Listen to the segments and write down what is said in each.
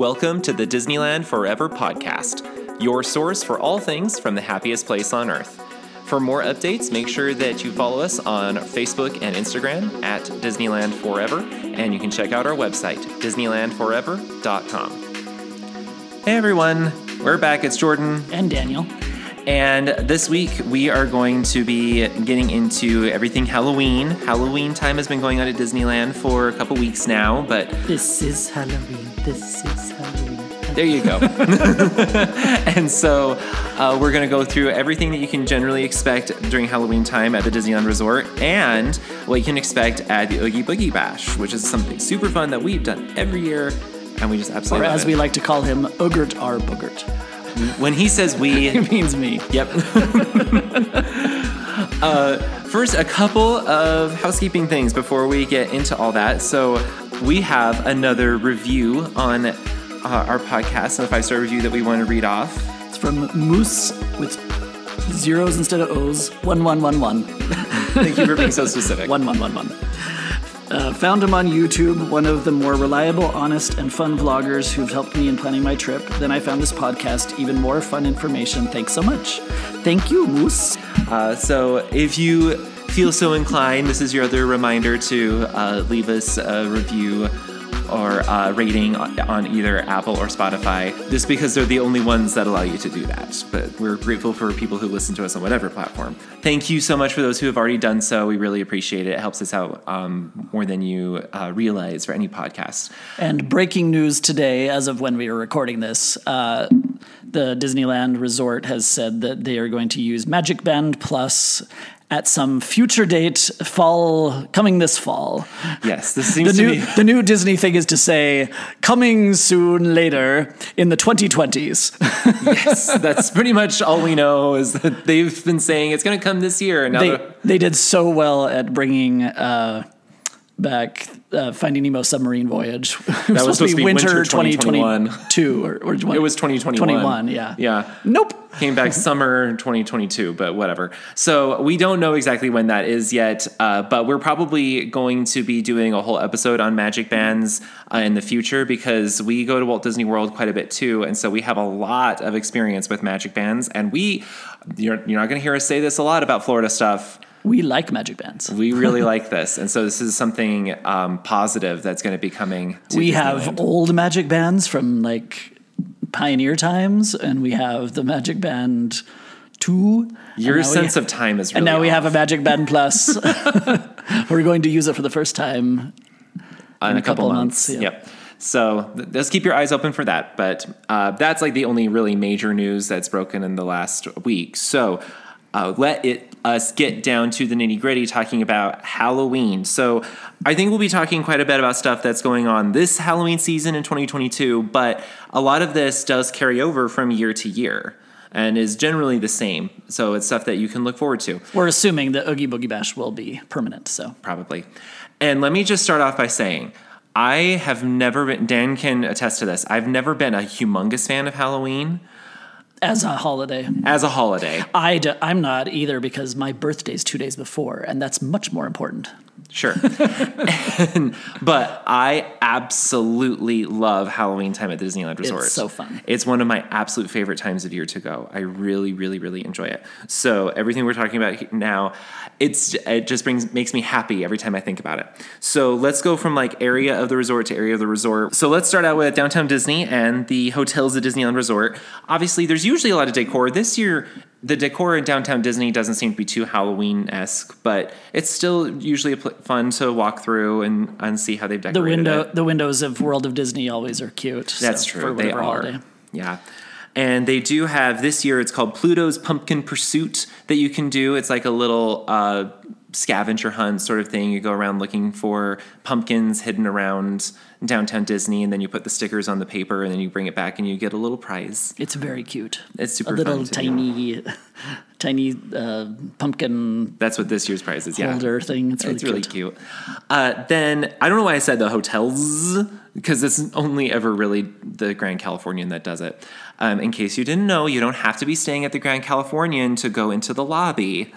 Welcome to the Disneyland Forever podcast, your source for all things from the happiest place on earth. For more updates, make sure that you follow us on Facebook and Instagram at Disneyland Forever, and you can check out our website, DisneylandForever.com. Hey everyone, we're back. It's Jordan. and Daniel. And this week we are going to be getting into everything Halloween. Halloween time has been going on at Disneyland for a couple weeks now, but This is Halloween. This is Halloween. there you go. and so uh, we're going to go through everything that you can generally expect during Halloween time at the Disneyland Resort and what you can expect at the Oogie Boogie Bash, which is something super fun that we've done every year. And we just absolutely love as it. we like to call him, Ogert R. Boogert. when he says we, It means me. Yep. uh, first, a couple of housekeeping things before we get into all that. So, we have another review on uh, our podcast, a five star review that we want to read off. It's from Moose with zeros instead of O's. One one one one. Thank you for being so specific. One one one one. Uh, found him on YouTube, one of the more reliable, honest, and fun vloggers who've helped me in planning my trip. Then I found this podcast, even more fun information. Thanks so much. Thank you, Moose. Uh, so, if you feel so inclined, this is your other reminder to uh, leave us a review or uh, rating on, either Apple or Spotify, just because they're the only ones that allow you to do that. But we're grateful for people who listen to us on whatever platform. Thank you so much for those who have already done so. We really appreciate it. It helps us out um, more than you uh, realize for any podcast. And breaking news today, as of when we are recording this, uh, the Disneyland Resort has said that they are going to use Magic Band Plus at some future date, fall coming this fall. Yes, this The seems to new be. the new Disney thing is to say coming soon later in the 2020s. yes, that's pretty much all we know is that they've been saying it's going to come this year. And now they they're- they did so well at bringing uh, back uh, Finding Nemo submarine voyage. It was supposed to be winter 2022 or, or It was 2021. 21, yeah. Yeah. Nope. Came back summer 2022, but whatever. So we don't know exactly when that is yet, uh, but we're probably going to be doing a whole episode on magic bands uh, in the future because we go to Walt Disney World quite a bit too, and so we have a lot of experience with magic bands. And we, you're, you're not going to hear us say this a lot about Florida stuff. We like magic bands. We really like this, and so this is something um, positive that's going to be coming. To we Disneyland. have old magic bands from like pioneer times, and we have the Magic Band Two. your now we- sense of time is really and now we have a. Magic Band Plus. We're going to use it for the first time. in, a couple, couple months. months, yeah. Yep. So th- just keep your eyes open for that. But uh, that's like the only really major news that's broken in the last week. So uh, let it us get down to the nitty gritty, talking about Halloween. So I think we'll be talking quite a bit about stuff that's going on this Halloween season in 2022. But a lot of this does carry over from year to year. And is generally the same. So it's stuff that you can look forward to. We're assuming that Oogie Boogie Bash will be permanent. So probably. And let me just start off by saying, I have never been, Dan can attest to this, I've never been a humongous fan of Halloween as a holiday, as a holiday. I d- I'm not either because my birthday's two days before, and that's much more important. Sure. And- but I absolutely love Halloween time at the Disneyland Resort. It's so fun. It's one of my absolute favorite times of year to go. I really, really, really enjoy it. So everything we're talking about now, it's it just brings makes me happy every time I think about it. So let's go from like area of the resort to area of the resort. So let's start out with downtown Disney and the hotels at Disneyland Resort. Obviously, there's usually a lot of decor. This year, the decor in downtown Disney doesn't seem to be too Halloween esque, but it's still usually a pl- fun to walk through and, and see how they've decorated The window, it. the windows of World of Disney always are cute. That's so, true. For they are. holiday. Yeah. And they do have this year. It's called Pluto's Pumpkin Pursuit that you can do. It's like a little uh, scavenger hunt sort of thing. You go around looking for pumpkins hidden around downtown Disney, and then you put the stickers on the paper, and then you bring it back, and you get a little prize. It's very cute. It's super a little tiny, tiny uh, pumpkin That's what this year's prize is. Yeah. holder thing. It's really, it's really cute. cute. Uh, then I don't know why I said the hotels because it's only ever really the Grand Californian that does it. Um, in case you didn't know, you don't have to be staying at the Grand Californian to go into the lobby.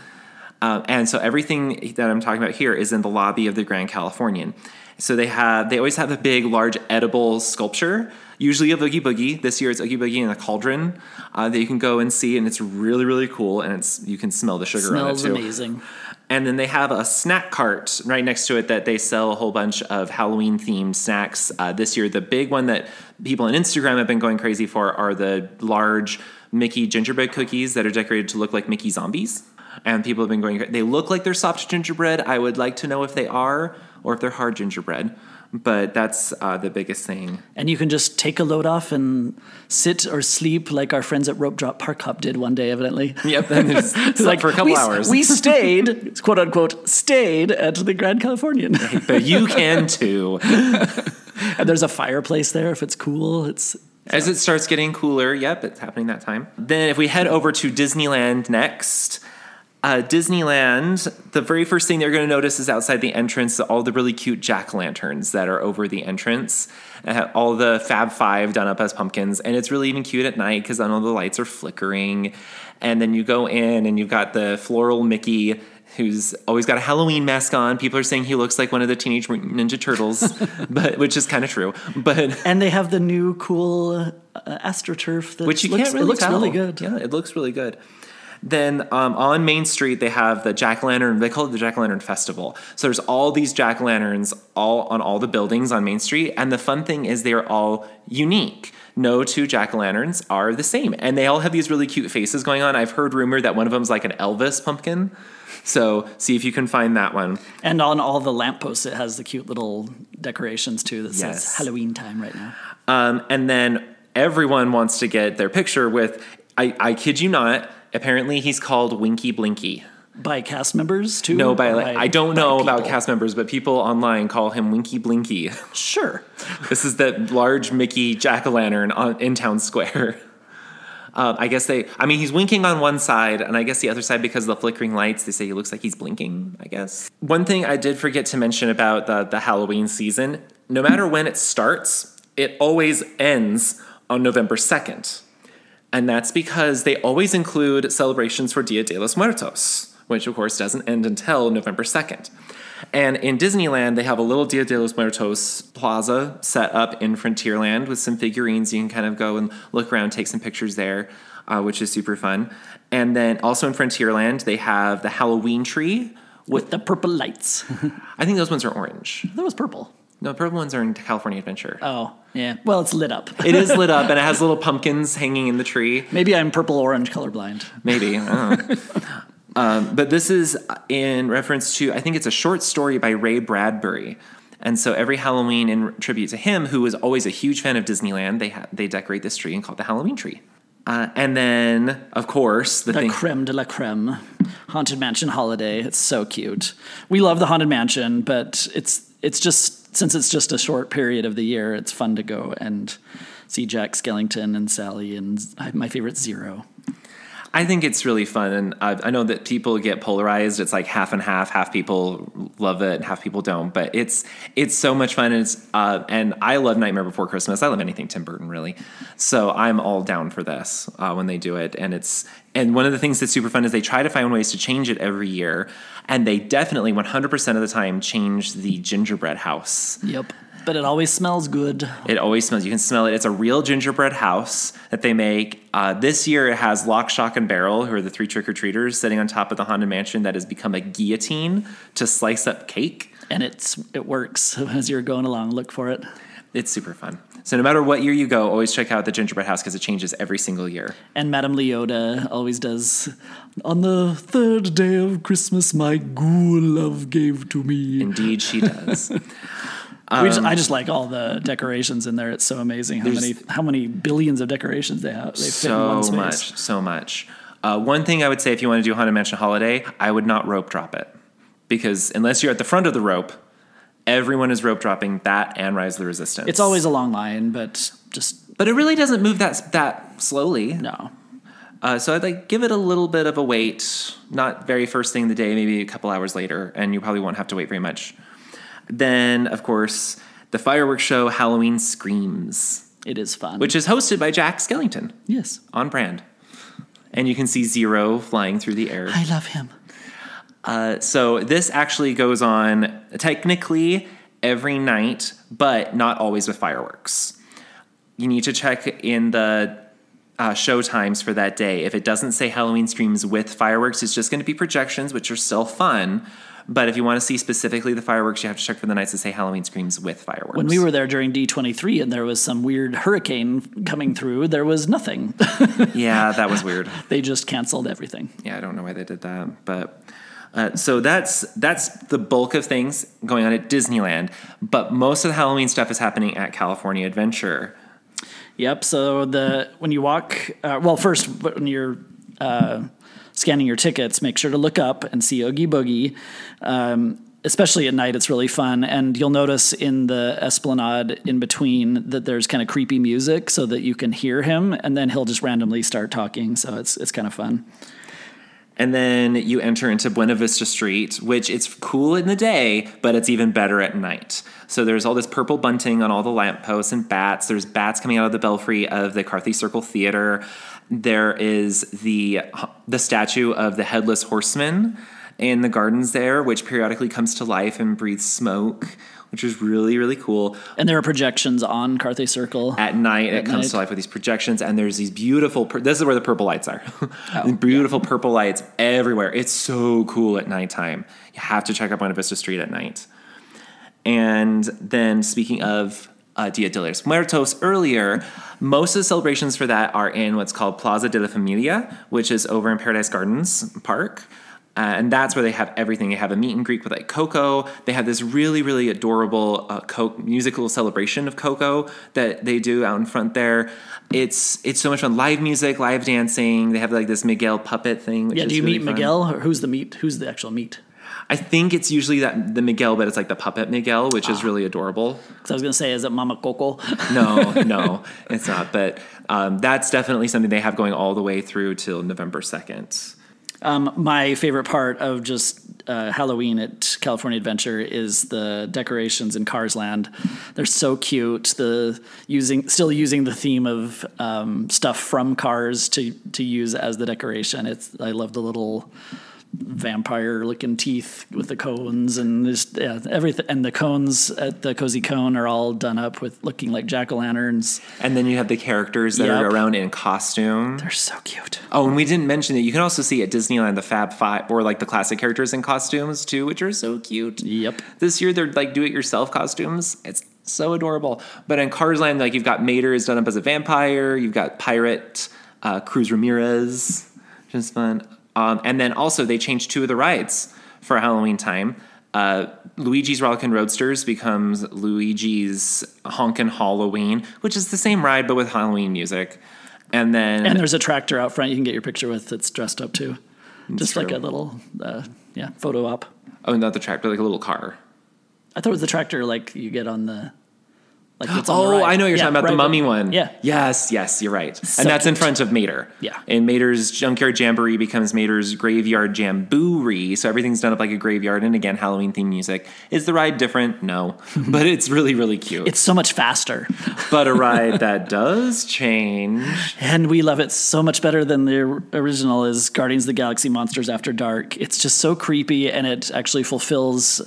Um, and so everything that I'm talking about here is in the lobby of the Grand Californian. So they have they always have a big, large edible sculpture. usually a Oogie Boogie. This year it's Oogie Boogie in a cauldron uh, that you can go and see, and it's really really cool. And it's you can smell the sugar Smells on it too. amazing. And then they have a snack cart right next to it that they sell a whole bunch of Halloween themed snacks. Uh, this year, the big one that people on Instagram have been going crazy for are the large Mickey gingerbread cookies that are decorated to look like Mickey zombies. And people have been going, they look like they're soft gingerbread. I would like to know if they are or if they're hard gingerbread. But that's uh, the biggest thing. And you can just take a load off and sit or sleep like our friends at Rope Drop Park Hop did one day, evidently. Yep, and it's slept for a couple we, hours. We stayed, quote unquote, stayed at the Grand Californian. but you can too. and there's a fireplace there if it's cool. It's As it starts getting cooler, yep, it's happening that time. Then if we head over to Disneyland next, uh, Disneyland, the very first thing they're going to notice is outside the entrance all the really cute jack lanterns that are over the entrance. Uh, all the Fab Five done up as pumpkins, and it's really even cute at night because then all the lights are flickering. And then you go in and you've got the floral Mickey who's always got a Halloween mask on. People are saying he looks like one of the Teenage Mutant Ninja Turtles, but which is kind of true. But and they have the new cool uh, astroturf that which you looks, can't really it looks tell. really good. Yeah, it looks really good. Then um, on Main Street, they have the jack o' lantern. They call it the jack o' lantern festival. So there's all these jack o' lanterns all on all the buildings on Main Street, and the fun thing is they are all unique. No two jack o' lanterns are the same, and they all have these really cute faces going on. I've heard rumor that one of them is like an Elvis pumpkin. So see if you can find that one. And on all the lampposts, it has the cute little decorations too that Yes. says Halloween time right now. Um, and then everyone wants to get their picture with. I, I kid you not. Apparently, he's called Winky Blinky. By cast members too? No, by, like, I don't know by about cast members, but people online call him Winky Blinky. Sure. this is that large Mickey jack o' lantern on in town square. Um, I guess they. I mean, he's winking on one side, and I guess the other side because of the flickering lights. They say he looks like he's blinking. I guess. One thing I did forget to mention about the the Halloween season: no matter when it starts, it always ends on November second, and that's because they always include celebrations for Dia de los Muertos, which of course doesn't end until November second. And in Disneyland, they have a little Dia de los Muertos plaza set up in Frontierland with some figurines. You can kind of go and look around, take some pictures there, uh, which is super fun. And then also in Frontierland, they have the Halloween tree. With the purple lights. I think those ones are orange. that was purple. No, the purple ones are in California Adventure. Oh, yeah. Well, it's lit up. It is lit up and it has little pumpkins hanging in the tree. Maybe I'm purple orange colorblind. Maybe. I don't know. um, but this is in reference to, I think it's a short story by Ray Bradbury. And so every Halloween, in tribute to him, who was always a huge fan of Disneyland, they ha- they decorate this tree and call it the Halloween tree. Uh, and then, of course, the The thing. creme de la creme. Haunted Mansion holiday. It's so cute. We love the Haunted Mansion, but it's it's just since it's just a short period of the year, it's fun to go and see Jack Skellington and Sally and my favorite Zero. I think it's really fun, and I, I know that people get polarized. It's like half and half. Half people love it, and half people don't. But it's it's so much fun. And it's uh, and I love Nightmare Before Christmas. I love anything Tim Burton, really. So I'm all down for this uh, when they do it. And it's and one of the things that's super fun is they try to find ways to change it every year, and they definitely 100% of the time change the gingerbread house. Yep. But it always smells good. It always smells. You can smell it. It's a real gingerbread house that they make. Uh, this year, it has Lock, Shock, and Barrel, who are the three trick or treaters, sitting on top of the Haunted Mansion that has become a guillotine to slice up cake. And it's it works as you're going along. Look for it. It's super fun. So no matter what year you go, always check out the gingerbread house because it changes every single year. And Madame Leota always does. On the third day of Christmas, my ghoul love gave to me. Indeed, she does. We just- I just like all the decorations in there. It's so amazing how many how many billions of decorations they have. They fit in so much, so much. Uh, one thing I would say if you want to do Haunted Mansion Holiday, I would not rope drop it because unless you're at the front of the rope, everyone is rope dropping that and Rise of the Resistance. It's always a long line, but just but it really doesn't move that that slowly. no. Uh, so I'd like give it a little bit of a wait, not very first thing of the day, maybe a couple hours later, and you probably won't have to wait very much. Then, of course, the fireworks show Halloween Screams, It is fun. which is hosted by Jack Skellington yes, on brand, and you can see Zero flying through the air. I love him. Uh, so this actually goes on technically every night, but not always with fireworks. you need to check in the uh, show times for that day. If it doesn't say Halloween Screams with fireworks, it's just going to be projections, which are still fun. But if you want to see specifically the fireworks, you have to check for the nights that say Halloween Screams with fireworks. When we were there during D23 and there was some weird hurricane coming through, there was nothing. yeah, that was weird. they just canceled everything. Yeah, I don't know why they did that, but uh, so that's that's the bulk of things going on at Disneyland. But most of the Halloween stuff is happening at California Adventure. Yep. So the when you walk, uh, well, first when you're uh, scanning your tickets, make sure to look up and see Oogie Boogie. Um, especially at night, it's really fun. And you'll notice in the esplanade in between that there's kind of creepy music so that you can hear him, and then he'll just randomly start talking. So it's it's kind of fun. And then you enter into Buena Vista Street, which it's cool in the day, but it's even better at night. So there's all this purple bunting on all the lampposts and bats. There's bats coming out of the belfry of the Carthay Circle Theater. There is the the statue of the headless horseman in the gardens there, which periodically comes to life and breathes smoke which is really really cool. And there are projections on Carthay Circle at night. At it comes night. to life with these projections, and there's these beautiful. This is where the purple lights are. Oh, beautiful yeah. purple lights everywhere. It's so cool at nighttime. You have to check out Buena Vista Street at night. And then speaking of uh, Dia de los Muertos earlier, most of the celebrations for that are in what's called Plaza de la Familia, which is over in Paradise Gardens Park. Uh, and that's where they have everything. They have a meet and greet with like Coco. They have this really, really adorable uh, co- musical celebration of Coco that they do out in front there. It's it's so much fun. Live music, live dancing. They have like this Miguel puppet thing. yeah. Do you meet. Miguel? Or who's the meet? Who's the actual meet? I think it's usually that the Miguel, but it's like the puppet Miguel, which is ah. really adorable. Because I was gonna say, is it Mama Coco? no, no, it's not. But um, that's definitely something they have going all the way through till November second. Um, my favorite part of just uh, Halloween at California Adventure is the decorations in Cars Land. They're so cute. The using still using the theme of um, stuff from Cars to to use as the decoration. It's I love the little vampire looking teeth with the cones and just yeah, everything and the cones at the cozy cone are all done up with looking like jack-o'-lanterns. And then you have the characters that yep. are around in costume. They're so cute. Oh and we didn't mention that you can also see at disneyland the fab five or like the classic characters in costumes too which are so cute. Yep. This year they're like do-it-yourself costumes. It's so adorable. But in cars land like you've got mater is done up as a vampire. You've got pirate uh, cruz ramirez. Which is fun um, and then also they changed two of the rides for Halloween time. Uh, Luigi's Rollickin' Roadsters becomes Luigi's Honkin' Halloween, which is the same ride but with Halloween music. And then and there's a tractor out front you can get your picture with that's dressed up too, just true. like a little uh, yeah photo op. Oh, not the tractor, like a little car. I thought it was the tractor like you get on the like oh, right. I know you're yeah, talking about right, the mummy one. Yeah. Yes, yes, you're right. So and that's cute. in front of Mater. Yeah. And Mater's Junkyard Jamboree becomes Mater's Graveyard Jamboree. So everything's done up like a graveyard. And again, Halloween theme music. Is the ride different? No. but it's really, really cute. It's so much faster. but a ride that does change. And we love it so much better than the original is Guardians of the Galaxy Monsters After Dark. It's just so creepy and it actually fulfills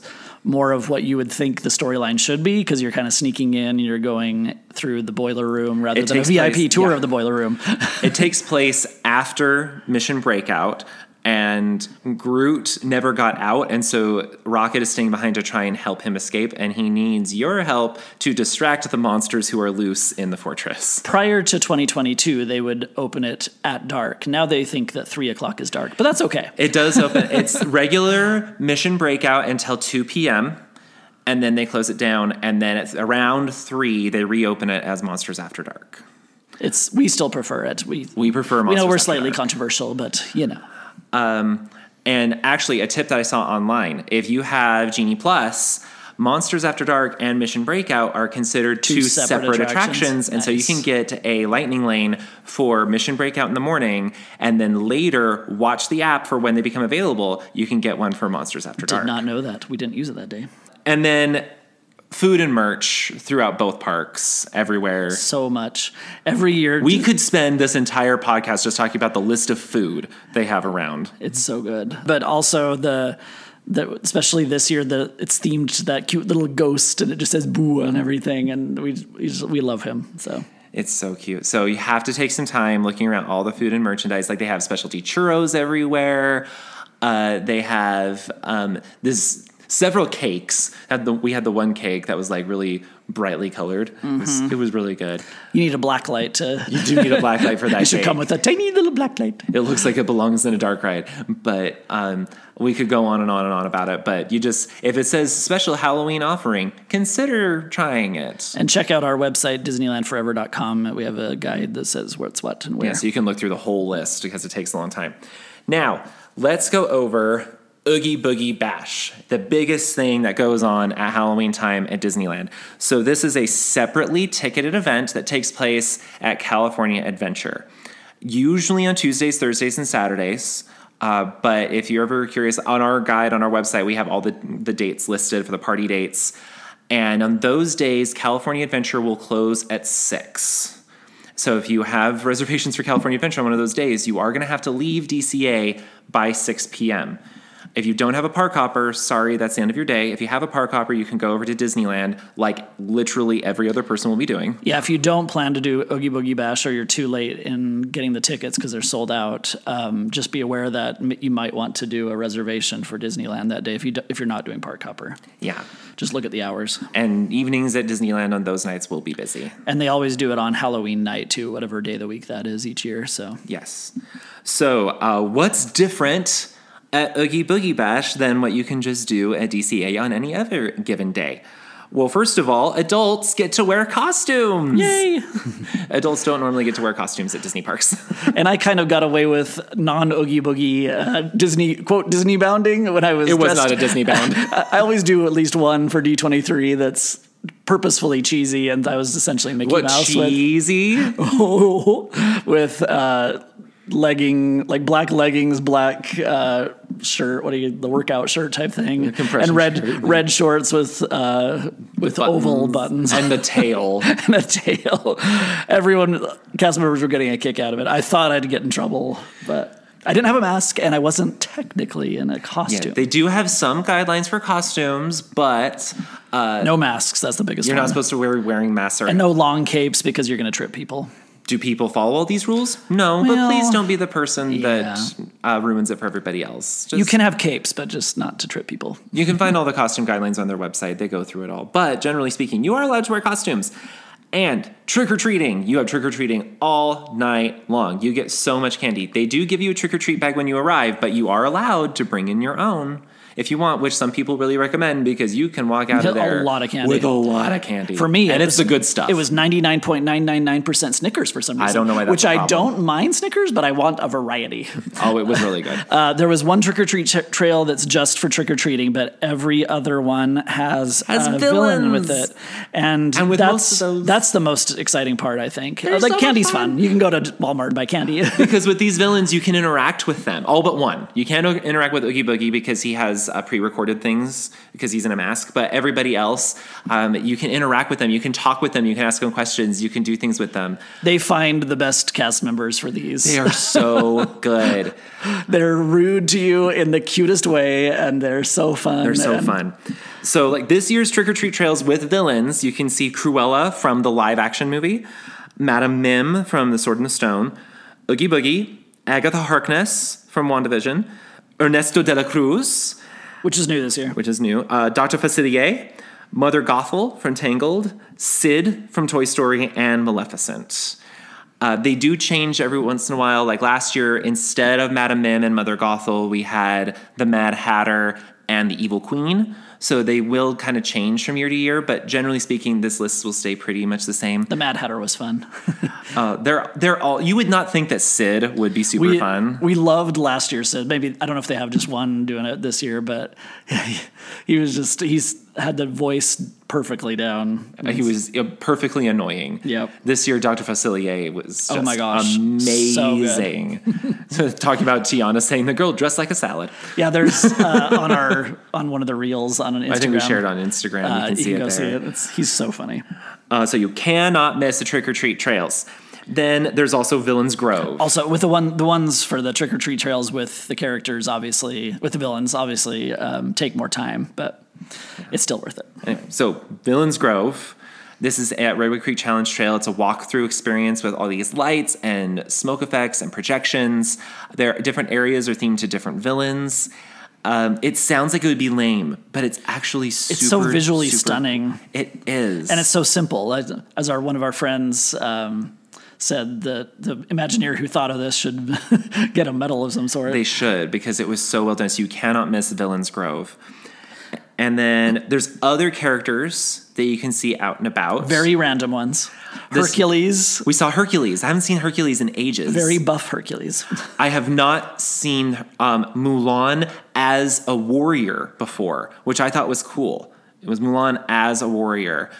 more of what you would think the storyline should be because you're kind of sneaking in and you're going through the boiler room rather it than a VIP place, tour yeah. of the boiler room. it takes place after Mission Breakout and Groot never got out, and so Rocket is staying behind to try and help him escape, and he needs your help to distract the monsters who are loose in the fortress. Prior to 2022, they would open it at dark. Now they think that three o'clock is dark, but that's okay. It does open. it's regular mission breakout until 2 p.m. And then they close it down, and then it's around three. They reopen it as Monsters After Dark. It's we still prefer it. We we prefer. Monsters we know we're slightly Dark. controversial, but you know. Um, and actually, a tip that I saw online if you have Genie Plus, Monsters After Dark and Mission Breakout are considered two, two separate, separate, attractions. attractions. And so you can get a lightning lane for Mission Breakout in the morning, and then later watch the app for when they become available. You can get one for Monsters After Dark. Did not know that. We didn't use it that day. And then food and merch throughout both parks, everywhere. So much. Every year. We could spend this entire podcast just talking about the list of food they have around. It's so good. But also the. The, especially this year, the it's themed to that cute little ghost, and it just says "boo" on everything, and we we, just, we love him. So It's so cute. So you have to take some time looking around all the food and merchandise. Like they have specialty churros everywhere. Uh, they have um, this several cakes. Had the, we had the one cake that was like really brightly colored. It, was, it was really good. You need a black light to. You do need a black light for that. You should cake. come with a tiny little black light. It looks like it belongs in a dark ride, but um, we could go on and on and on about it. But you just, if it says special Halloween offering, consider trying it. And check out our website, DisneylandForever.com. We have a guide that says what's what and where. Yeah, so you can look through the whole list because it takes a long time. Now, let's go over Oogie Boogie Bash, the biggest thing that goes on at Halloween time at Disneyland. So, this is a separately ticketed event that takes place at California Adventure, usually on Tuesdays, Thursdays, and Saturdays. Uh, but if you're ever curious, on our guide on our website, we have all the, the dates listed for the party dates. And on those days, California Adventure will close at 6. So if you have reservations for California Adventure on one of those days, you are going to have to leave DCA by 6 p.m. If you don't have a park hopper, sorry, that's the end of your day. If you have a park hopper, you can go over to Disneyland like literally every other person will be doing. Yeah, if you don't plan to do Oogie Boogie Bash or you're too late in getting the tickets because they're sold out, um, just be aware that you might want to do a reservation for Disneyland that day if you do, if you're not doing Park Hopper. Yeah. Just look at the hours, And evenings at Disneyland on those nights will be busy. and they always do it on Halloween night too, whatever day of the week that is each year. So Yes. So, uh, what's different at Oogie Boogie Bash than what you can just do at DCA on any other given day? Well, first of all, adults get to wear costumes. yay! Adults don't normally get to wear costumes at Disney parks. and I kind of got away with non Oogie Boogie uh, Disney quote Disney bounding when I was. it was dressed- not a Disney bound. I always do at least one for D23 that's purposefully cheesy, and I was essentially Mickey what Mouse with cheesy? with uh, legging like black leggings, black uh, shirt, what do you the workout shirt type thing, and red shirt. red shorts with uh, with, oval buttons and the tail. and a tail. Everyone, cast members were getting a kick out of it. I thought I'd get in trouble, but I didn't have a mask, and I wasn't technically in a Yeah, costume. they do have some guidelines for costumes, but uh, no masks. That's the biggest. you're one. not supposed to wear wearing masks. Or and no long capes because you're going to trip people. Do people follow all these rules? No, but please don't be the person yeah. that uh, ruins it for everybody else. Just, You can have capes, but just not to trip people. You can find all the costume guidelines on their website. They go through it all. But generally speaking, you are allowed to wear costumes. And trick or treating, you have trick or treating all night long. You get so much candy. They do give you a trick or treat bag when you arrive, but you are allowed to bring in your own if you want, which some people really recommend because you can walk out of A there lot of candy. with a lot of candy. For me, and it it's was- the good stuff. It was 99.999% Snickers for some reason. I don't know why that's Which a I don't mind Snickers, but I want a variety. oh, it was really good. Uh, there was one trick or treat tra- trail that's just for trick or treating, but every other one has, Has a villain with it, and, And with that's those- that's the most exciting part. I think. They're like so candy's fun. fun. You can go to Walmart and buy candy. because with these villains, you can interact with them. All but one. You can't interact with Oogie Boogie because he has uh, pre-recorded things because he's in a mask. But everybody else, um, you can interact with them. You can talk with them. You can ask them questions. You can do things with them. they find the best cast members for these. They are so good. They're rude to you in the cutest way, and they're so fun. They're so and- fun. So, like this year's Trick or Treat Trails with villains, you can see Cruella from the live action movie, Madame Mim from The Sword in the Stone, Oogie Boogie, Agatha Harkness from WandaVision, Ernesto de la Cruz, which is new this year. which is new, uh, Dr. Facilier, Mother Gothel from Tangled, Sid from Toy Story, and Maleficent. Uh, they do change every once in a while. Like last year, instead of Madame Mim and Mother Gothel, we had the Mad Hatter and the Evil Queen. So they will kind of change from year to year, but generally speaking, this list will stay pretty much the same. The Mad Hatter was fun. Uh, they're they're all. You would not think that Sid would be super we, fun. We loved last year Sid. Maybe I don't know if they have just one doing it this year, but he was just he's had the voice perfectly down. Uh, He was uh, perfectly annoying. Yep. This year, Dr. Facilier was just Oh my gosh, amazing. so. Talking about Tiana saying the girl dressed like a salad. Yeah, there's uh, on our on one of the reels on an Instagram. I think we shared on Instagram. Uh, you can see you it can go there. see it. It's, he's so funny. Uh, so you cannot miss the trick or treat trails. Then there's also Villains Grove. Also, with the one the ones for the trick or treat trails with the characters, obviously with the villains, obviously um, take more time, but it's still worth it. Anyway, so Villains Grove. This is at Redwood Creek Challenge Trail. It's a walkthrough experience with all these lights and smoke effects and projections. There, different areas are themed to different villains. Um, it sounds like it would be lame, but it's actually super. so visually super- stunning. It is, and it's so simple. As, as our one of our friends um, said, the the Imagineer who thought of this should get a medal of some sort. They should because it was so well done. So you cannot miss Villains Grove. And then there's other characters that you can see out and about. very random ones. This- Hercules, We saw Hercules. I haven't seen Hercules in ages. very buff Hercules. I have not seen um, Mulan as a warrior before, which I thought was cool. It was Mulan as a warrior.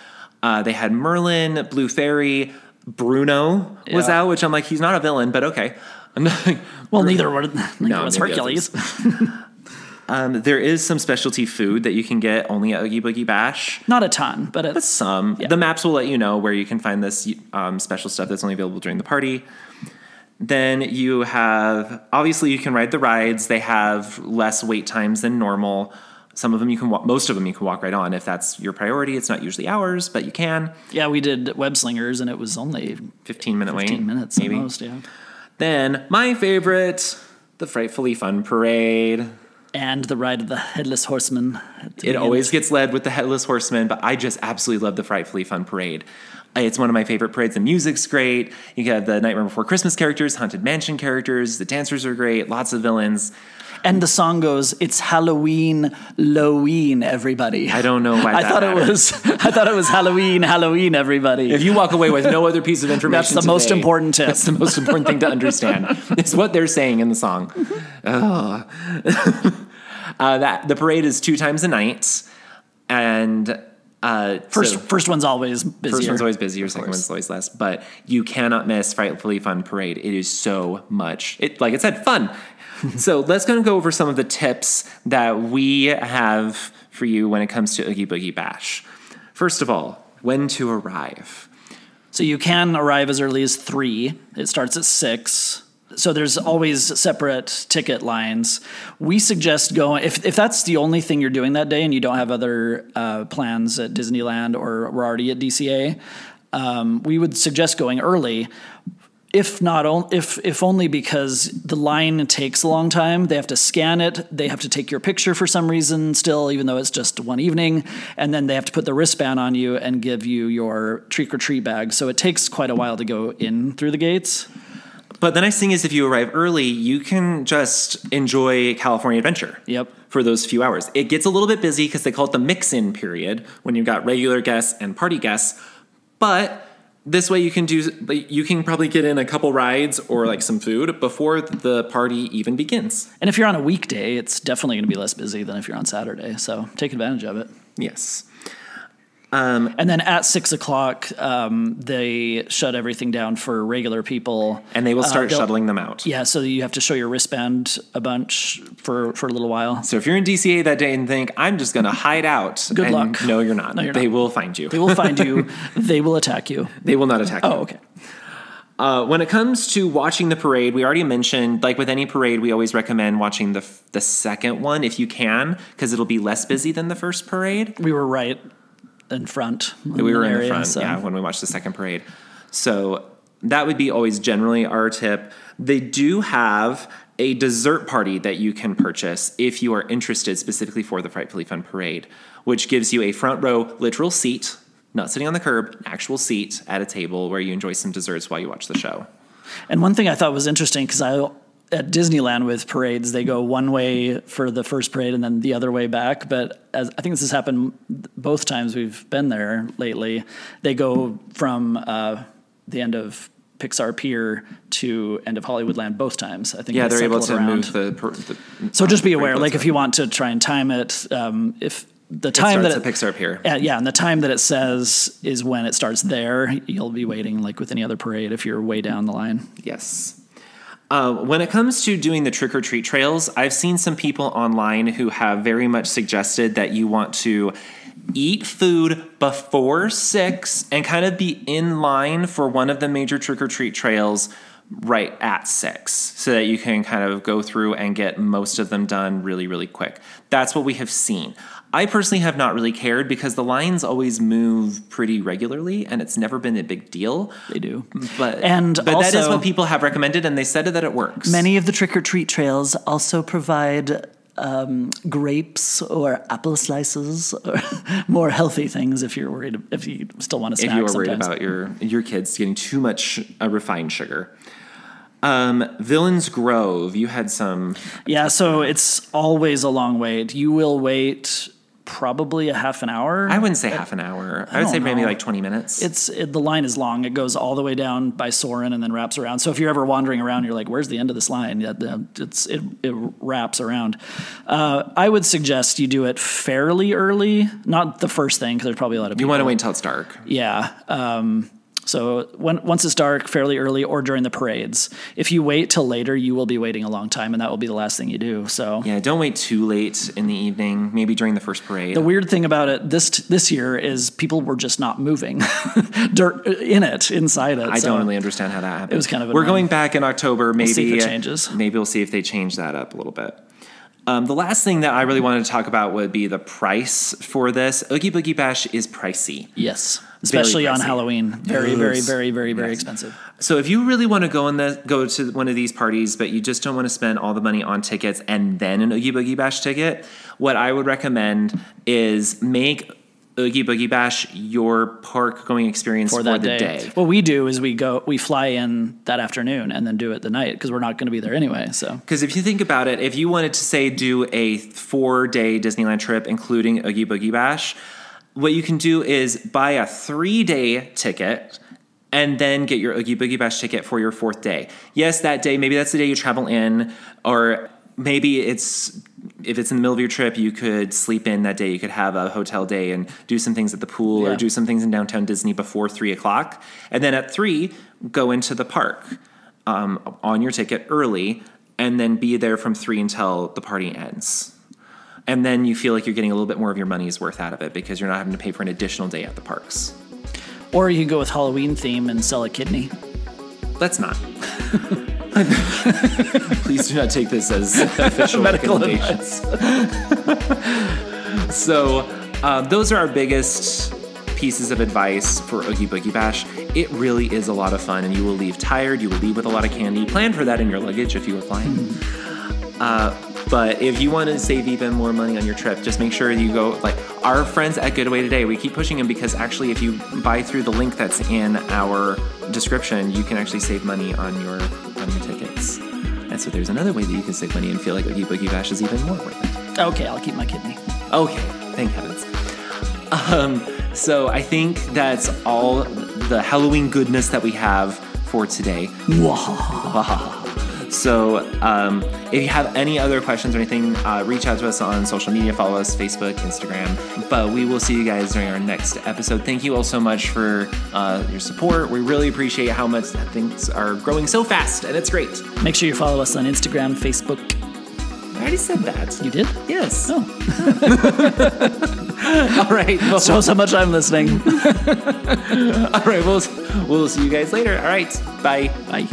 Uh, they had Merlin, Blue Fairy, Bruno was Yeah. out, which I'm like, he's not a villain, but okay. Well, neither were No, was Hercules. Um, there is some specialty food that you can get only at Oogie Boogie Bash. Not a ton, but it's Some. The maps will let you know where you can find this um, special stuff that's only available during the party. Then you have obviously you can ride the rides. They have less wait times than normal. Some of them you can walk. Most of them you can walk right on if that's your priority. It's not usually hours, but you can. yeah. We did web slingers, and it was only Fifteen minute wait. 15 minutes maybe. most. Yeah. Then my favorite, the frightfully fun parade. And the ride of the headless horseman. It always gets led with the headless horseman, but I just absolutely love the frightfully fun parade. It's one of my favorite parades. The music's great. You have the Nightmare Before Christmas characters, Haunted Mansion characters. The dancers are great. Lots of villains. And the song goes, "It's Halloween, Halloween, everybody." I don't know why I thought it was. I thought it was Halloween, Halloween, everybody. If you walk away with no other piece of information, That's the most important tip. That's the most important thing to understand. it's what they're saying in the song. Ugh. Oh. uh, that the parade is two times a night, and uh, first, so- first one's always busier. First one's always busier, second one's always less. But you cannot miss Frightfully Fun Parade. It is so much. It like I said, fun. so let's gonna go over some of the tips that we have for you when it comes to Oogie Boogie Bash. First of all, when to arrive. So you can arrive as early as three. It starts at six. So there's always separate ticket lines. We suggest going if if that's the only thing you're doing that day and you don't have other uh, plans at Disneyland or we're already at DCA. Um, we would suggest going early. If not, if if only because the line takes a long time. They have to scan it. They have to take your picture for some reason still, even though it's just one evening, and then they have to put the wristband on you and give you your trick or treat bag. So it takes quite a while to go in through the gates. But the nice thing is, if you arrive early, you can just enjoy California Adventure. Yep. For those few hours, it gets a little bit busy because they call it the mix-in period when you've got regular guests and party guests. But this way, you can do you can probably get in a couple rides or like some food before the party even begins. And if you're on a weekday, it's definitely going to be less busy than if you're on Saturday. So take advantage of it. Yes. And then at six o'clock, um, they shut everything down for regular people. And they will Uh, start they'll- shuttling them out. Yeah, so you have to show your wristband a bunch for, for a little while. So if you're in DCA that day and think I'm just going to hide out, Good and luck. No, you're not. No, you're they not. will find you. They will find you. they will attack you. They will not attack you. Oh, okay. Uh, when it comes to watching the parade, we already mentioned, like with any parade, we always recommend watching the f- the second one if you can, because it'll be less busy than the first parade. We were right in front. We were in the front, so- yeah, when we watched the second parade. So that would be always generally our tip. They do have a dessert party that you can purchase if you are interested specifically for the Frightfully Fun Parade, which gives you a front row literal seat, not sitting on the curb, an actual seat at a table where you enjoy some desserts while you watch the show. And one thing I thought was interesting because I at Disneyland with parades, they go one way for the first parade and then the other way back. But as I think this has happened both times we've been there lately, they go from uh, the end of Pixar Pier to end of Hollywoodland both times. I think Yeah, they they're able to around. move the. per- the So just be uh, aware, like if you want to try and time it, um, if the time starts that at Pixar Pier. Yeah, yeah, and the time that it says is when it starts there. You'll be waiting like with any other parade if you're way down the line. Yes. Uh, when it comes to doing the trick or treat trails, I've seen some people online who have very much suggested that you want to eat food before six and kind of be in line for one of the major trick or treat trails right at six so that you can kind of go through and get most of them done really, really quick. That's what we have seen. I personally have not really cared because the lines always move pretty regularly and it's never been a big deal. They do. But And but that is also- what people have recommended and they said that it works. Many of the trick or treat trails also provide um, grapes or apple slices or more healthy things if you're worried if you still want to if snack you are worried sometimes. about your your kids getting too much uh, refined sugar. Um, Villains Grove, you had some. Yeah, so it's always a long wait. You will wait probably a half an hour. I wouldn't say half an hour. I, would don't say maybe like twenty minutes. it's it, the line is long. It goes all the way down by Soarin' and then wraps around. So if you're ever wandering around, you're like, "Where's the end of this line?" Yeah, it's it it wraps around. Uh, I would suggest you do it fairly early, not the first thing because there's probably a lot of people. you want to wait until it's dark. Yeah. Um, so when, once it's dark, fairly early, or during the parades. If you wait till later, you will be waiting a long time, and that will be the last thing you do. So Yeah, don't wait too late in the evening. Maybe during the first parade. the weird thing about it this this year is people were just not moving dirt uh, in it inside it. I so don't really understand how that happened. It was kind of We're going back in October. Maybe see if it uh, changes. Maybe we'll see if they change that up a little bit. Um, the last thing that I really wanted to talk about would be the price for this. Oogie Boogie Bash is pricey. Yes, especially on. Halloween. Very, very, very, very, very Yes. expensive. So if you really want to go in the go to one of these parties, but you just don't want to spend all the money on tickets and then an Oogie Boogie Bash ticket, what I would recommend is make Oogie Boogie Bash your park going experience for, For the day. day. what we do is we go, we fly in that afternoon and then do it the night because we're not going to be there anyway. So Because if you think about it, if you wanted to say do a four day Disneyland trip, including Oogie Boogie Bash, what you can do is buy a three day ticket and then get your Oogie Boogie Bash ticket for your fourth day. Yes, that day, maybe that's the day you travel in, or maybe it's if it's in the middle of your trip, you could sleep in that day. You could have a hotel day and do some things at the pool or do some things in downtown Disney before three o'clock. And then at three, go into the park um, on your ticket early and then be there from three until the party ends. And then you feel like you're getting a little bit more of your money's worth out of it because you're not having to pay for an additional day at the parks. Or you can go with Halloween theme and sell a kidney. Let's not. Please do not take this as official Medical advice. so, uh, those are our biggest pieces of advice for Oogie Boogie Bash. It really is a lot of fun, and you will leave tired. You will leave with a lot of candy. Plan for that in your luggage if you are flying. Uh, but if you want to save even more money on your trip, just make sure you go. Like our friends at Get Away Today, we keep pushing them because actually, if you buy through the link that's in our description, you can actually save money on your your tickets. And so there's another way that you can save money and feel like Oogie Boogie Bash is even more worth it. Okay, I'll keep my kidney. Okay, thank heavens. Um, so I think that's all the Halloween goodness that we have for today. So, um, if you have any other questions or anything, uh, reach out to us on social media. Follow us Facebook, Instagram. But we will see you guys during our next episode. Thank you all so much for uh, your support. We really appreciate how much things are growing so fast, and it's great. Make sure you follow us on Instagram, Facebook. I already said that. You did? Yes. Oh, All right. Well, shows how much I'm listening. all right. We'll, we'll see you guys later. All right. Bye. Bye.